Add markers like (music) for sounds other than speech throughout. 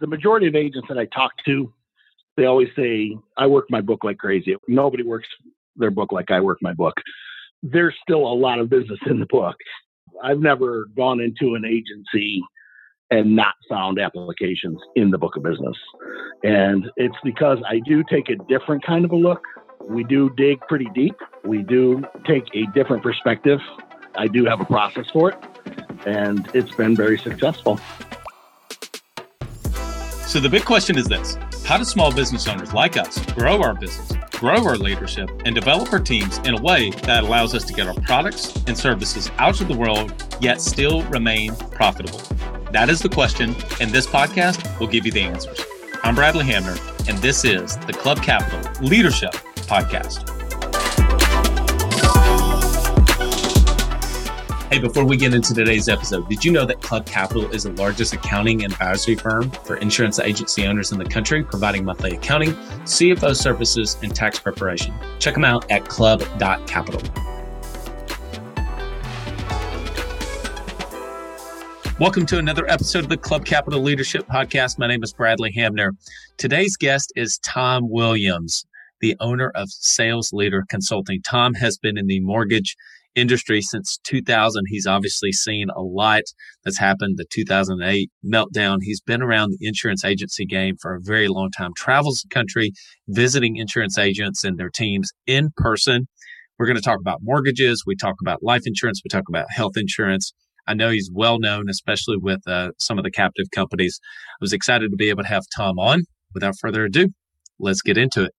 The majority of agents that I talk to, they always say, I work my book like crazy. Nobody works their book like I work my book. There's still a lot of business in the book. I've never gone into an agency and not found applications in the book of business. And it's because I do take a different kind of a look. We do dig pretty deep. We do take a different perspective. I do have a process for it, and it's been very successful. So, the big question is this How do small business owners like us grow our business, grow our leadership, and develop our teams in a way that allows us to get our products and services out to the world, yet still remain profitable? That is the question, and this podcast will give you the answers. I'm Bradley Hamner, and this is the Club Capital Leadership Podcast. Hey, before we get into today's episode, did you know that Club Capital is the largest accounting and advisory firm for insurance agency owners in the country, providing monthly accounting, CFO services, and tax preparation? Check them out at club.capital. Welcome to another episode of the Club Capital Leadership Podcast. My name is Bradley Hamner. Today's guest is Tom Williams, the owner of Sales Leader Consulting. Tom has been in the mortgage industry since 2000. He's obviously seen a lot that's happened, the 2008 meltdown. He's been around the insurance agency game for a very long time, travels the country visiting insurance agents and their teams in person. We're going to talk about mortgages. We talk about life insurance. We talk about health insurance. I know he's well known, especially with uh, some of the captive companies. I was excited to be able to have Tom on. Without further ado, let's get into it.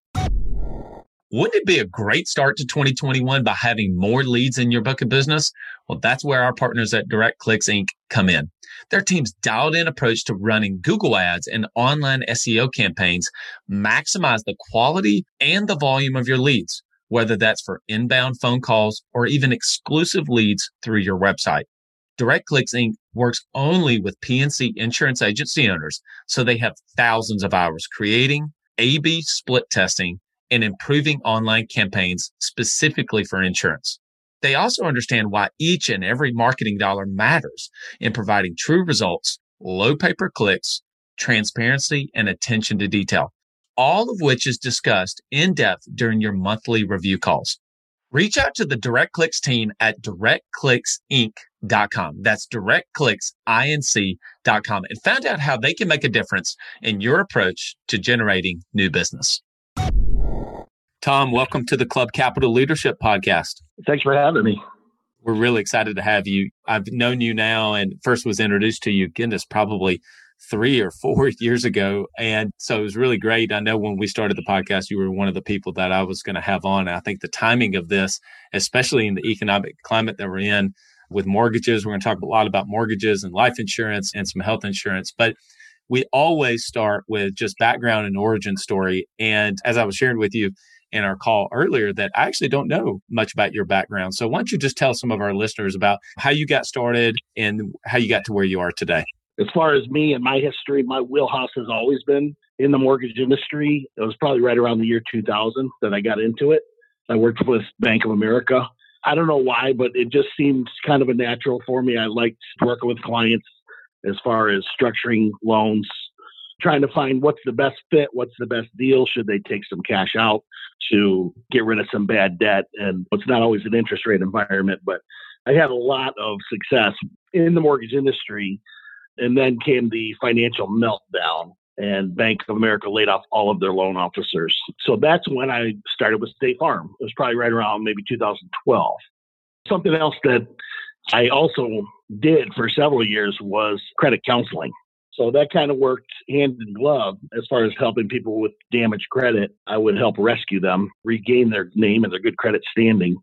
Wouldn't it be a great start to 2021 by having more leads in your book of business? Well, that's where our partners at Direct Clicks Inc. come in. Their team's dialed in approach to running Google ads and online SEO campaigns maximize the quality and the volume of your leads, whether that's for inbound phone calls or even exclusive leads through your website. Direct Clicks Inc. works only with P&C insurance agency owners, so they have thousands of hours creating, A-B split testing, and improving online campaigns specifically for insurance. They also understand why each and every marketing dollar matters in providing true results, low pay per clicks, transparency, and attention to detail, all of which is discussed in depth during your monthly review calls. Reach out to the DirectClicks team at directclicksinc.com. That's directclicksinc.com and find out how they can make a difference in your approach to generating new business. Tom, welcome to the Club Capital Leadership Podcast. Thanks for having me. We're really excited to have you. I've known you now and first was introduced to you, goodness, probably three or four (laughs) years ago. And so it was really great. I know when we started the podcast, you were one of the people that I was going to have on. I think the timing of this, especially in the economic climate that we're in with mortgages, we're going to talk a lot about mortgages and life insurance and some health insurance. But we always start with just background and origin story. And as I was sharing with you, in our call earlier that I actually don't know much about your background. So why don't you just tell some of our listeners about how you got started and how you got to where you are today? As far as me and my history, my wheelhouse has always been in the mortgage industry. It was probably right around the year 2000 that I got into it. I worked with Bank of America. I don't know why, but it just seemed kind of a natural for me. I liked working with clients as far as structuring loans, trying to find what's the best fit, what's the best deal. Should they take some cash out to get rid of some bad debt? And it's not always an interest rate environment, but I had a lot of success in the mortgage industry and then came the financial meltdown, and Bank of America laid off all of their loan officers. So that's when I started with State Farm. It was probably right around maybe 2012. Something else that I also did for several years was credit counseling. So that kind of worked hand in glove as far as helping people with damaged credit. I would help rescue them, regain their name and their good credit standing,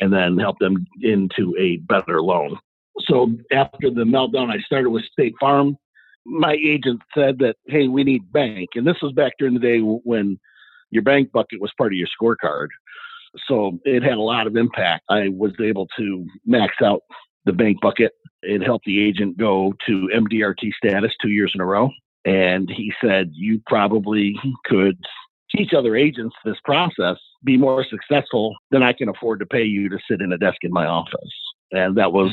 and then help them into a better loan. So after the meltdown, I started with State Farm. My agent said that, hey, we need bank. And this was back during the day when your bank bucket was part of your scorecard. So it had a lot of impact. I was able to max out the bank bucket. It helped the agent go to MDRT status two years in a row. And he said, you probably could teach other agents this process, be more successful than I can afford to pay you to sit in a desk in my office. And that was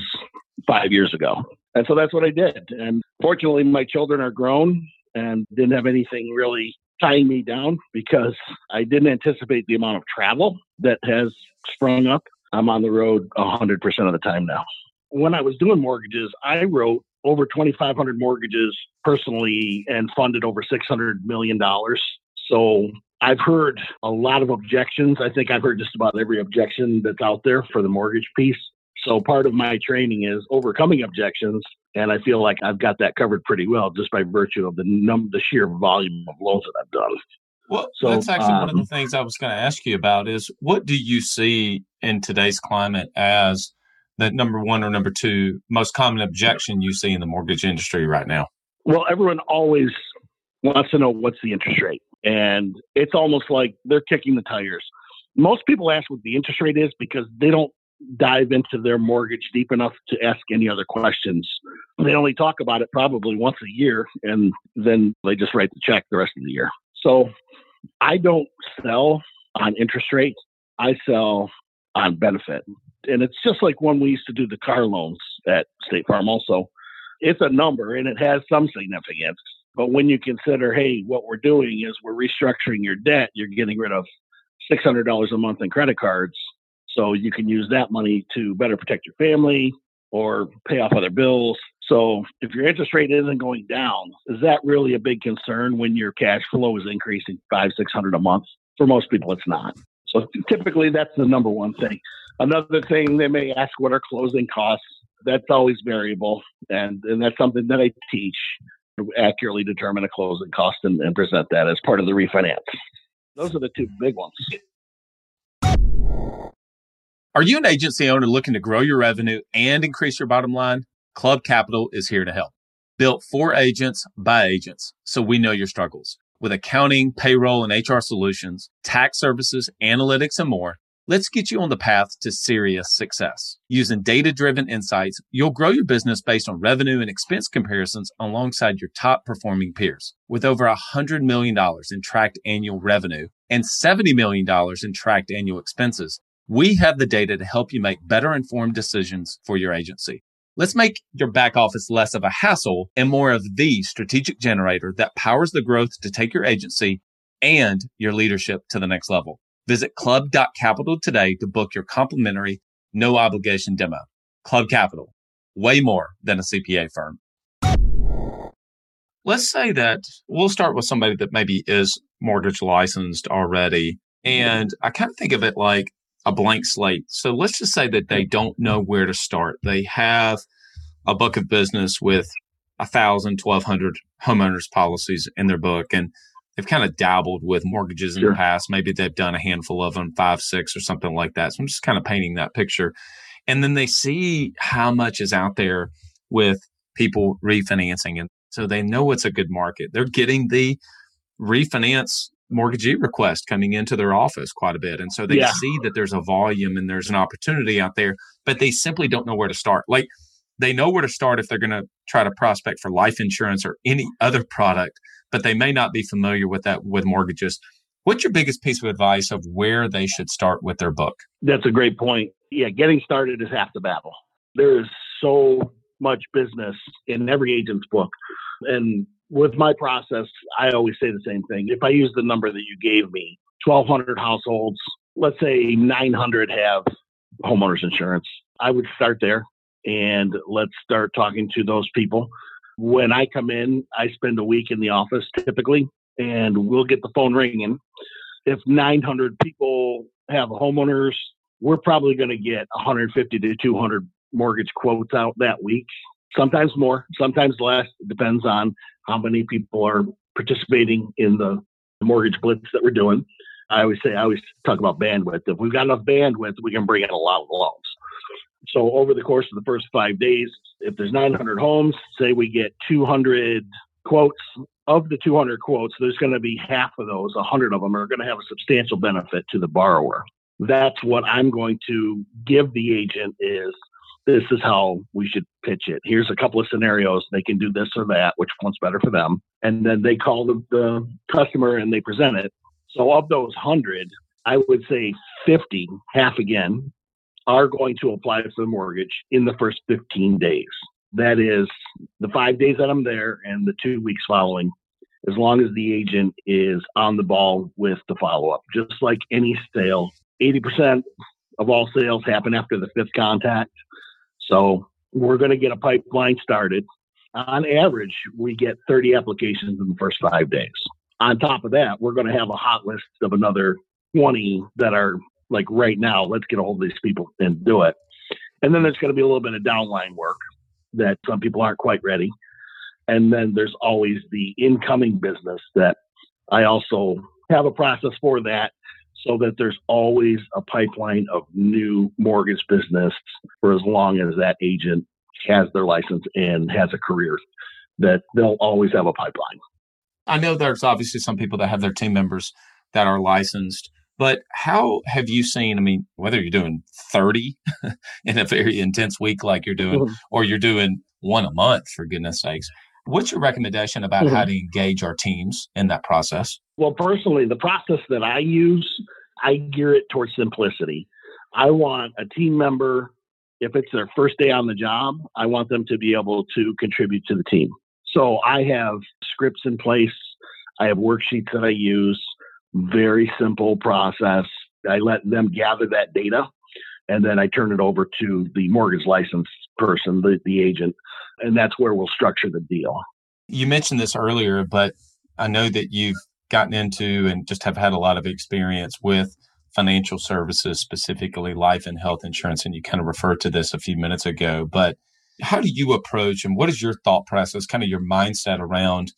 five years ago. And so that's what I did. And fortunately, my children are grown. and didn't have anything really tying me down because I didn't anticipate the amount of travel that has sprung up. I'm on the road 100% of the time now. When I was doing mortgages, I wrote over 2,500 mortgages personally and funded over $600 million. So I've heard a lot of objections. I think I've heard just about every objection that's out there for the mortgage piece. So part of my training is overcoming objections, and I feel like I've got that covered pretty well just by virtue of the num the sheer volume of loans that I've done. Well, so, that's actually um, one of the um, things I was going to ask you about is what do you see in today's climate as number one or number two most common objection you see in the mortgage industry right now? Well, everyone always wants to know what's the interest rate. And it's almost like they're kicking the tires. Most people ask what the interest rate is because they don't dive into their mortgage deep enough to ask any other questions. They only talk about it probably once a year and then they just write the check the rest of the year. So I don't sell on interest rate. I sell on benefit. And it's just like when we used to do the car loans at State Farm also. It's a number and it has some significance. But when you consider, hey, what we're doing is we're restructuring your debt, you're getting rid of $600 a month in credit cards. So you can use that money to better protect your family or pay off other bills. So if your interest rate isn't going down, is that really a big concern when your cash flow is increasing five, six hundred a month? For most people, it's not. So typically, that's the number one thing. Another thing they may ask, what are closing costs? That's always variable, and and that's something that I teach to accurately determine a closing cost and, and present that as part of the refinance. Those are the two big ones. Are you an agency owner looking to grow your revenue and increase your bottom line? Club Capital is here to help. Built for agents by agents, so we know your struggles. With accounting, payroll, and HR solutions, tax services, analytics, and more, let's get you on the path to serious success. Using data driven insights, you'll grow your business based on revenue and expense comparisons alongside your top performing peers. With over $100 million in tracked annual revenue and $70 million in tracked annual expenses, we have the data to help you make better informed decisions for your agency. Let's make your back office less of a hassle and more of the strategic generator that powers the growth to take your agency and your leadership to the next level. Visit club.capital today to book your complimentary no obligation demo. Club Capital, way more than a CPA firm. Let's say that we'll start with somebody that maybe is mortgage licensed already. And I kind of think of it like a blank slate. So let's just say that they don't know where to start. They have a book of business with a thousand, twelve hundred homeowners policies in their book, and they've kind of dabbled with mortgages in sure. the past. Maybe they've done a handful of them, five, six, or something like that. So I'm just kind of painting that picture. And then they see how much is out there with people refinancing. And so they know it's a good market. They're getting the refinance mortgagee request coming into their office quite a bit. And so they yeah. see that there's a volume and there's an opportunity out there, but they simply don't know where to start. Like they know where to start if they're going to try to prospect for life insurance or any other product, but they may not be familiar with that with mortgages. What's your biggest piece of advice of where they should start with their book? That's a great point. Yeah, getting started is half the battle. There is so much business in every agent's book. And with my process, I always say the same thing. If I use the number that you gave me, 1,200 households, let's say 900 have homeowners insurance, I would start there and let's start talking to those people. When I come in, I spend a week in the office typically, and we'll get the phone ringing. If 900 people have homeowners, we're probably going to get 150 to 200 mortgage quotes out that week sometimes more, sometimes less. It depends on how many people are participating in the mortgage blitz that we're doing. I always say, I always talk about bandwidth. If we've got enough bandwidth, we can bring in a lot of loans. So over the course of the first five days, if there's 900 homes, say we get 200 quotes. Of the 200 quotes, there's going to be half of those, 100 of them are going to have a substantial benefit to the borrower. That's what I'm going to give the agent is this is how we should pitch it. Here's a couple of scenarios. They can do this or that, which one's better for them. And then they call the, the customer and they present it. So of those 100, I would say 50, half again, are going to apply for the mortgage in the first 15 days. That is the five days that I'm there and the two weeks following. as long as the agent is on the ball with the follow up. Just like any sale, 80% of all sales happen after the fifth contact. So we're going to get a pipeline started. On average, we get 30 applications in the first five days. On top of that, we're going to have a hot list of another 20 that are like right now, let's get a hold of these people and do it. And then there's going to be a little bit of downline work that some people aren't quite ready. And then there's always the incoming business that I also have a process for that so that there's always a pipeline of new mortgage business for as long as that agent has their license and has a career that they'll always have a pipeline. I know there's obviously some people that have their team members that are licensed, but how have you seen? I mean, whether you're doing 30 (laughs) in a very intense week like you're doing, mm-hmm. or you're doing one a month, for goodness sakes, what's your recommendation about mm-hmm. how to engage our teams in that process? Well, personally, the process that I use, I gear it towards simplicity. I want a team member, if it's their first day on the job, I want them to be able to contribute to the team. So I have scripts in place. I have worksheets that I use. Very simple process. I let them gather that data and then I turn it over to the mortgage license person, the, the agent, and that's where we'll structure the deal. You mentioned this earlier, but I know that you've gotten into and just have had a lot of experience with financial services, specifically life and health insurance. And you kind of referred to this a few minutes ago. But how do you approach and what is your thought process, kind of your mindset around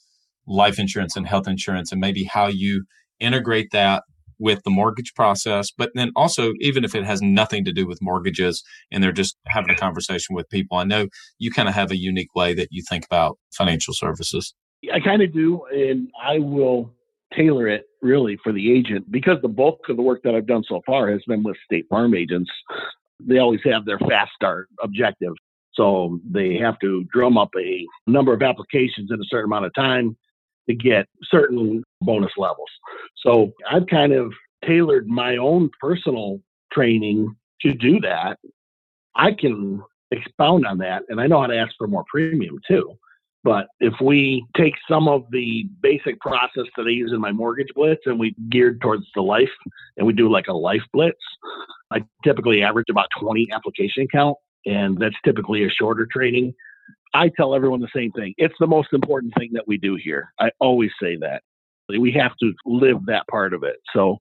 life insurance and health insurance, and maybe how you integrate that with the mortgage process, but then also, even if it has nothing to do with mortgages and they're just having a conversation with people, I know you kind of have a unique way that you think about financial services. I kind of do, and I will tailor it really for the agent because the bulk of the work that I've done so far has been with state farm agents. They always have their fast start objective. So they have to drum up a number of applications in a certain amount of time to get certain bonus levels. So I've kind of tailored my own personal training to do that. I can expound on that and I know how to ask for more premium too. But if we take some of the basic process that I use in my mortgage blitz and we geared towards the life and we do like a life blitz, I typically average about 20 application count and that's typically a shorter training. I tell everyone the same thing. It's the most important thing that we do here. I always say that. We have to live that part of it. So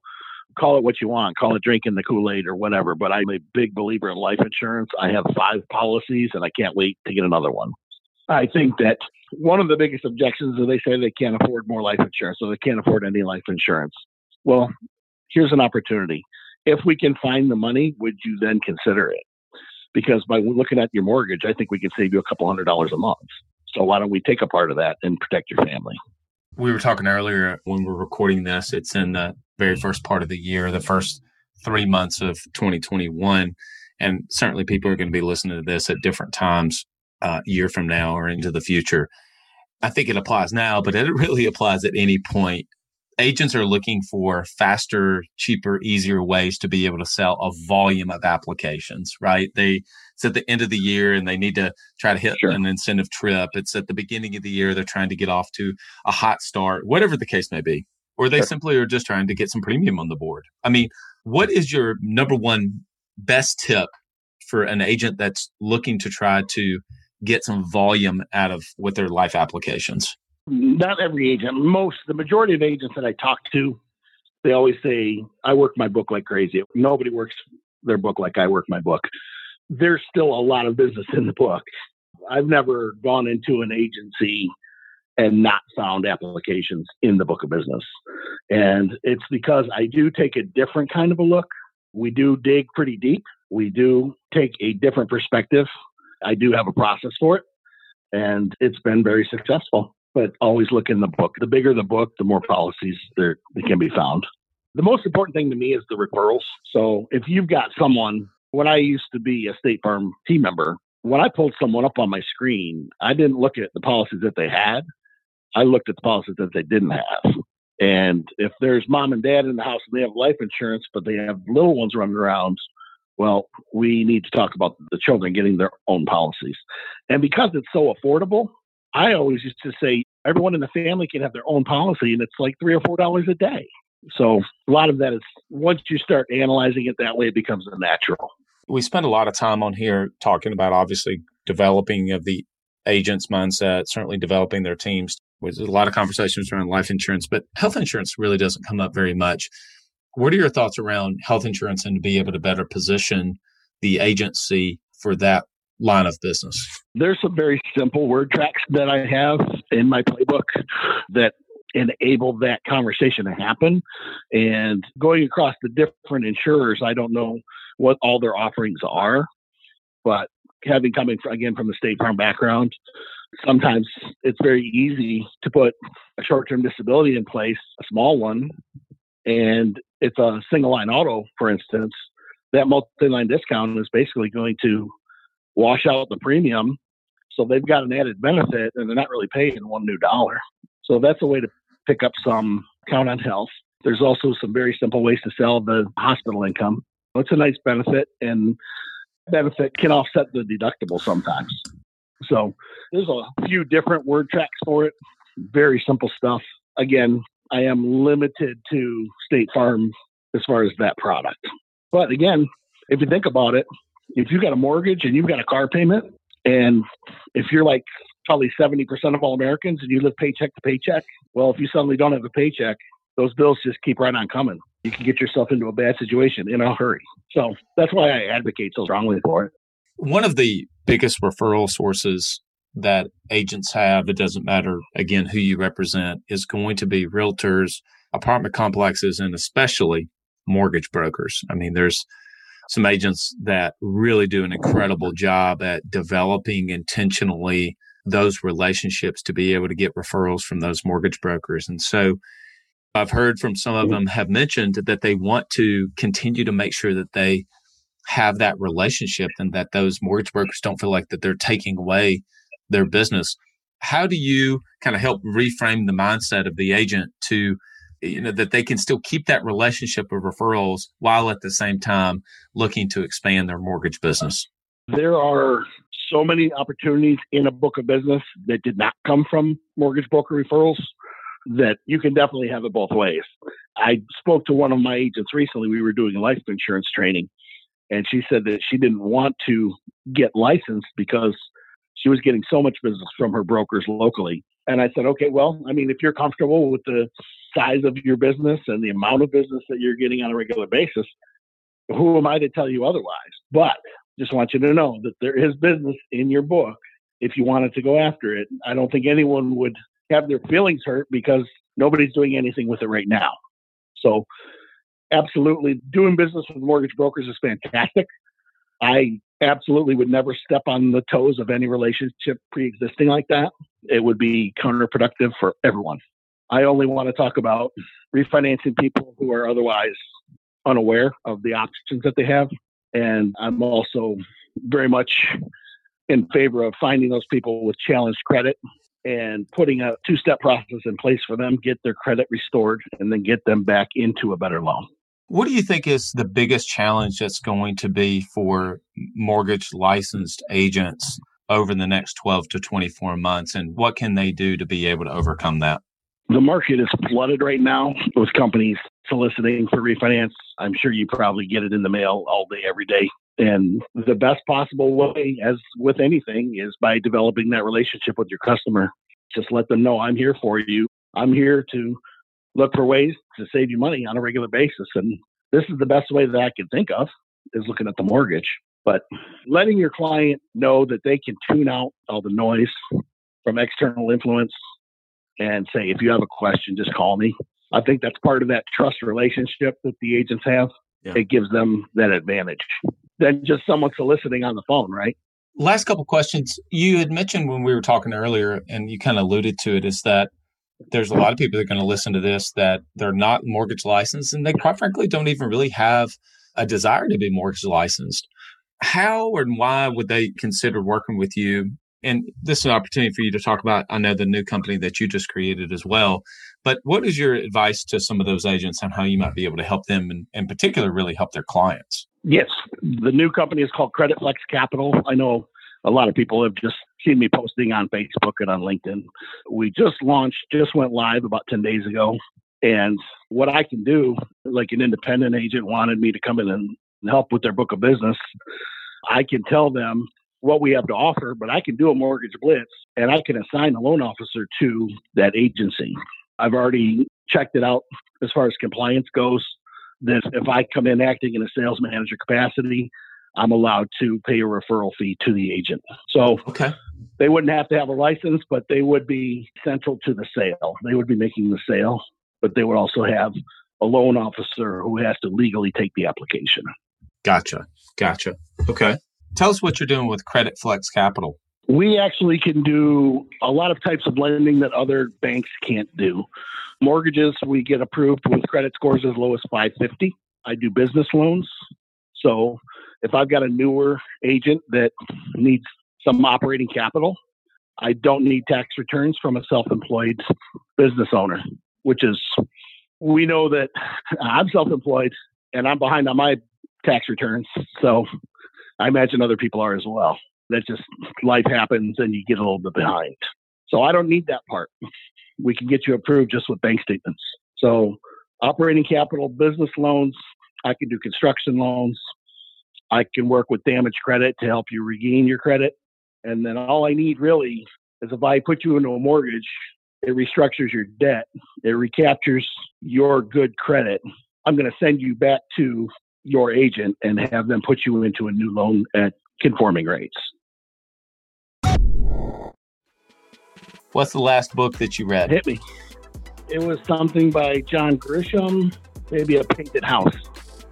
call it what you want, call it drinking the Kool Aid or whatever. But I'm a big believer in life insurance. I have five policies and I can't wait to get another one. I think that one of the biggest objections is they say they can't afford more life insurance, so they can't afford any life insurance. Well, here's an opportunity. If we can find the money, would you then consider it? Because by looking at your mortgage, I think we can save you a couple hundred dollars a month. So why don't we take a part of that and protect your family? We were talking earlier when we are recording this, it's in the very first part of the year, the first three months of 2021. And certainly people are going to be listening to this at different times, uh, year from now or into the future. I think it applies now, but it really applies at any point agents are looking for faster, cheaper, easier ways to be able to sell a volume of applications, right? They it's at the end of the year and they need to try to hit sure. an incentive trip. It's at the beginning of the year they're trying to get off to a hot start, whatever the case may be. Or they sure. simply are just trying to get some premium on the board. I mean, what is your number one best tip for an agent that's looking to try to get some volume out of with their life applications? Not every agent, most, the majority of agents that I talk to, they always say, I work my book like crazy. Nobody works their book like I work my book. There's still a lot of business in the book. I've never gone into an agency and not found applications in the book of business. And it's because I do take a different kind of a look. We do dig pretty deep. We do take a different perspective. I do have a process for it, and it's been very successful but always look in the book. The bigger the book, the more policies there that can be found. The most important thing to me is the referrals. So if you've got someone, when I used to be a State Farm team member, when I pulled someone up on my screen, I didn't look at the policies that they had. I looked at the policies that they didn't have. And if there's mom and dad in the house and they have life insurance, but they have little ones running around, well, we need to talk about the children getting their own policies. And because it's so affordable, I always used to say everyone in the family can have their own policy and it's like three or four dollars a day. So a lot of that is once you start analyzing it that way, it becomes a natural. We spend a lot of time on here talking about obviously developing of the agent's mindset, certainly developing their teams. There's a lot of conversations around life insurance, but health insurance really doesn't come up very much. What are your thoughts around health insurance and to be able to better position the agency for that line of business? There's some very simple word tracks that I have in my playbook that enable that conversation to happen. And going across the different insurers, I don't know what all their offerings are, but having coming from, again from the State Farm background, sometimes it's very easy to put a short-term disability in place, a small one, and it's a single line auto, for instance. That multi-line discount is basically going to wash out the premium. So they've got an added benefit and they're not really paying one new dollar. So that's a way to pick up some count on health. There's also some very simple ways to sell the hospital income. It's a nice benefit and benefit can offset the deductible sometimes. So there's a few different word tracks for it. Very simple stuff. Again, I am limited to State Farm as far as that product. But again, if you think about it, if you've got a mortgage and you've got a car payment, and if you're like probably 70% of all Americans and you live paycheck to paycheck, well, if you suddenly don't have a paycheck, those bills just keep right on coming. You can get yourself into a bad situation in a hurry. So that's why I advocate so strongly for it. One of the biggest referral sources that agents have, it doesn't matter again who you represent, is going to be realtors, apartment complexes, and especially mortgage brokers. I mean, there's some agents that really do an incredible job at developing intentionally those relationships to be able to get referrals from those mortgage brokers. And so I've heard from some of mm-hmm. them have mentioned that they want to continue to make sure that they have that relationship and that those mortgage brokers don't feel like that they're taking away their business. How do you kind of help reframe the mindset of the agent to you know that they can still keep that relationship of referrals while at the same time looking to expand their mortgage business there are so many opportunities in a book of business that did not come from mortgage broker referrals that you can definitely have it both ways. I spoke to one of my agents recently. We were doing life insurance training, and she said that she didn't want to get licensed because she was getting so much business from her brokers locally. And I said, okay, well, I mean, if you're comfortable with the size of your business and the amount of business that you're getting on a regular basis, who am I to tell you otherwise? But just want you to know that there is business in your book if you wanted to go after it. I don't think anyone would have their feelings hurt because nobody's doing anything with it right now. So, absolutely, doing business with mortgage brokers is fantastic. I absolutely would never step on the toes of any relationship pre existing like that. It would be counterproductive for everyone. I only want to talk about refinancing people who are otherwise unaware of the options that they have. And I'm also very much in favor of finding those people with challenged credit and putting a two step process in place for them, get their credit restored, and then get them back into a better loan. What do you think is the biggest challenge that's going to be for mortgage licensed agents over the next 12 to 24 months? And what can they do to be able to overcome that? The market is flooded right now with companies soliciting for refinance. I'm sure you probably get it in the mail all day, every day. And the best possible way, as with anything, is by developing that relationship with your customer. Just let them know I'm here for you. I'm here to look for ways to save you money on a regular basis. And this is the best way that I can think of is looking at the mortgage. But letting your client know that they can tune out all the noise from external influence and say, if you have a question, just call me. I think that's part of that trust relationship that the agents have. Yeah. It gives them that advantage than just someone soliciting on the phone, right? Last couple questions. You had mentioned when we were talking earlier, and you kind of alluded to it, is that there's a lot of people that are going to listen to this that they're not mortgage licensed and they quite frankly don't even really have a desire to be mortgage licensed. How and why would they consider working with you? And this is an opportunity for you to talk about, I know the new company that you just created as well. But what is your advice to some of those agents on how you might be able to help them and in particular really help their clients? Yes. The new company is called Credit Flex Capital. I know a lot of people have just seen me posting on Facebook and on LinkedIn. We just launched, just went live about 10 days ago. And what I can do, like an independent agent wanted me to come in and help with their book of business, I can tell them what we have to offer, but I can do a mortgage blitz and I can assign a loan officer to that agency. I've already checked it out as far as compliance goes. That if I come in acting in a sales manager capacity, I'm allowed to pay a referral fee to the agent. So okay. they wouldn't have to have a license, but they would be central to the sale. They would be making the sale, but they would also have a loan officer who has to legally take the application. Gotcha. Gotcha. Okay. Tell us what you're doing with Credit Flex Capital. We actually can do a lot of types of lending that other banks can't do. Mortgages, we get approved with credit scores as low as 550. I do business loans. So if I've got a newer agent that needs some operating capital, I don't need tax returns from a self employed business owner, which is, we know that I'm self employed and I'm behind on my tax returns. So I imagine other people are as well. That just life happens and you get a little bit behind. So I don't need that part. We can get you approved just with bank statements. So operating capital, business loans, I can do construction loans, I can work with damage credit to help you regain your credit. And then all I need really is if I put you into a mortgage, it restructures your debt, it recaptures your good credit. I'm going to send you back to your agent and have them put you into a new loan at conforming rates. What's the last book that you read? Hit me. It was something by John Grisham, maybe a painted house.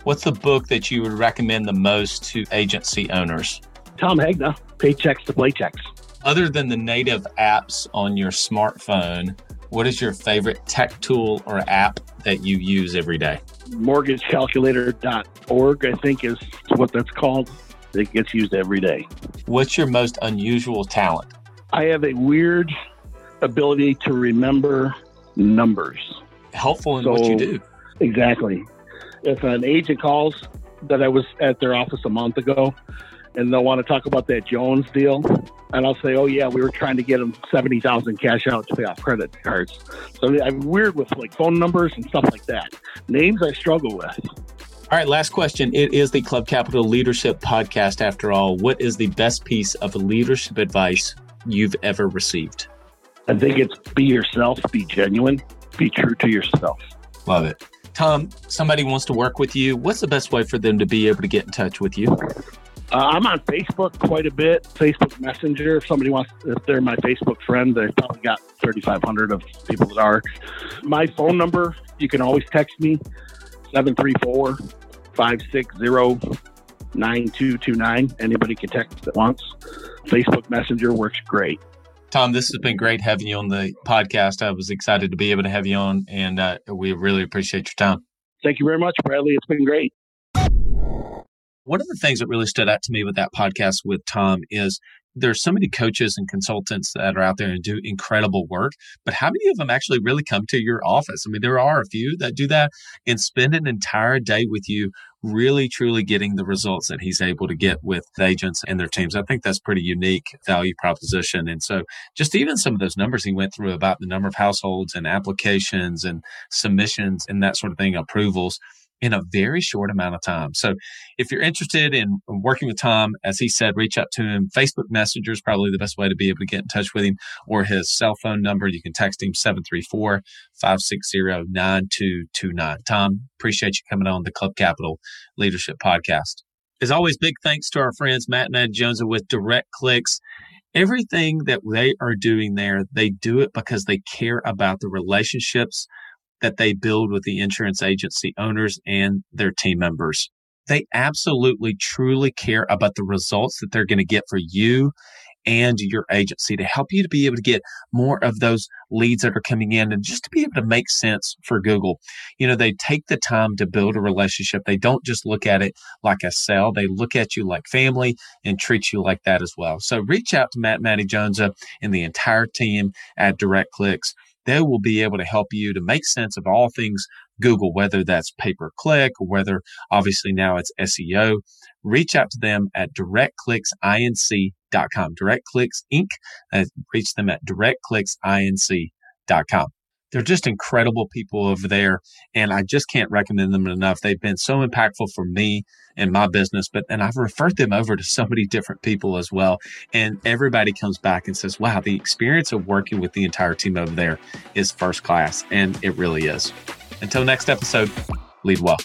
What's the book that you would recommend the most to agency owners? Tom Hegna, Paychecks to Playchecks. Other than the native apps on your smartphone, what is your favorite tech tool or app that you use every day? Mortgagecalculator.org, I think, is what that's called. It gets used every day. What's your most unusual talent? I have a weird ability to remember numbers. Helpful in so, what you do. Exactly if an agent calls that I was at their office a month ago and they'll want to talk about that Jones deal, and I'll say, "Oh yeah, we were trying to get them seventy thousand cash out to pay off credit cards." So I'm weird with like phone numbers and stuff like that. Names I struggle with. All right, last question. It is the Club Capital Leadership Podcast. After all, what is the best piece of leadership advice you've ever received? I think it's be yourself, be genuine, be true to yourself. Love it. Tom, somebody wants to work with you. What's the best way for them to be able to get in touch with you? Uh, I'm on Facebook quite a bit. Facebook Messenger. If somebody wants, if they're my Facebook friend, they've probably got 3,500 of people that are. My phone number, you can always text me 734 560 9229. Anybody can text at once. Facebook Messenger works great. Tom, this has been great having you on the podcast. I was excited to be able to have you on, and uh, we really appreciate your time. Thank you very much, Bradley. It's been great. One of the things that really stood out to me with that podcast with Tom is there's so many coaches and consultants that are out there and do incredible work, but how many of them actually really come to your office? I mean, there are a few that do that and spend an entire day with you, really truly getting the results that he's able to get with agents and their teams. I think that's pretty unique value proposition. And so just even some of those numbers he went through about the number of households and applications and submissions and that sort of thing, approvals in a very short amount of time. So if you're interested in working with Tom, as he said, reach out to him. Facebook Messenger is probably the best way to be able to get in touch with him or his cell phone number. You can text him 734 560 9229. Tom, appreciate you coming on the Club Capital Leadership Podcast. As always, big thanks to our friends Matt and Ed Jones with Direct Clicks everything that they are doing there, they do it because they care about the relationships that they build with the insurance agency owners and their team members. They absolutely truly care about the results that they're going to get for you and your agency to help you to be able to get more of those leads that are coming in and just to be able to make sense for Google. You know, they take the time to build a relationship. They don't just look at it like a sale. They look at you like family and treat you like that as well. So reach out to Matt Matty Jones and the entire team at Direct Clicks they will be able to help you to make sense of all things Google, whether that's pay per click or whether obviously now it's SEO. Reach out to them at directclicksinc.com. DirectClicks Inc. Uh, reach them at directclicksinc.com they're just incredible people over there. And I just can't recommend them enough. They've been so impactful for me and my business, but, and I've referred them over to so many different people as well. And everybody comes back and says, wow, the experience of working with the entire team over there is first class. And it really is. Until next episode, lead well.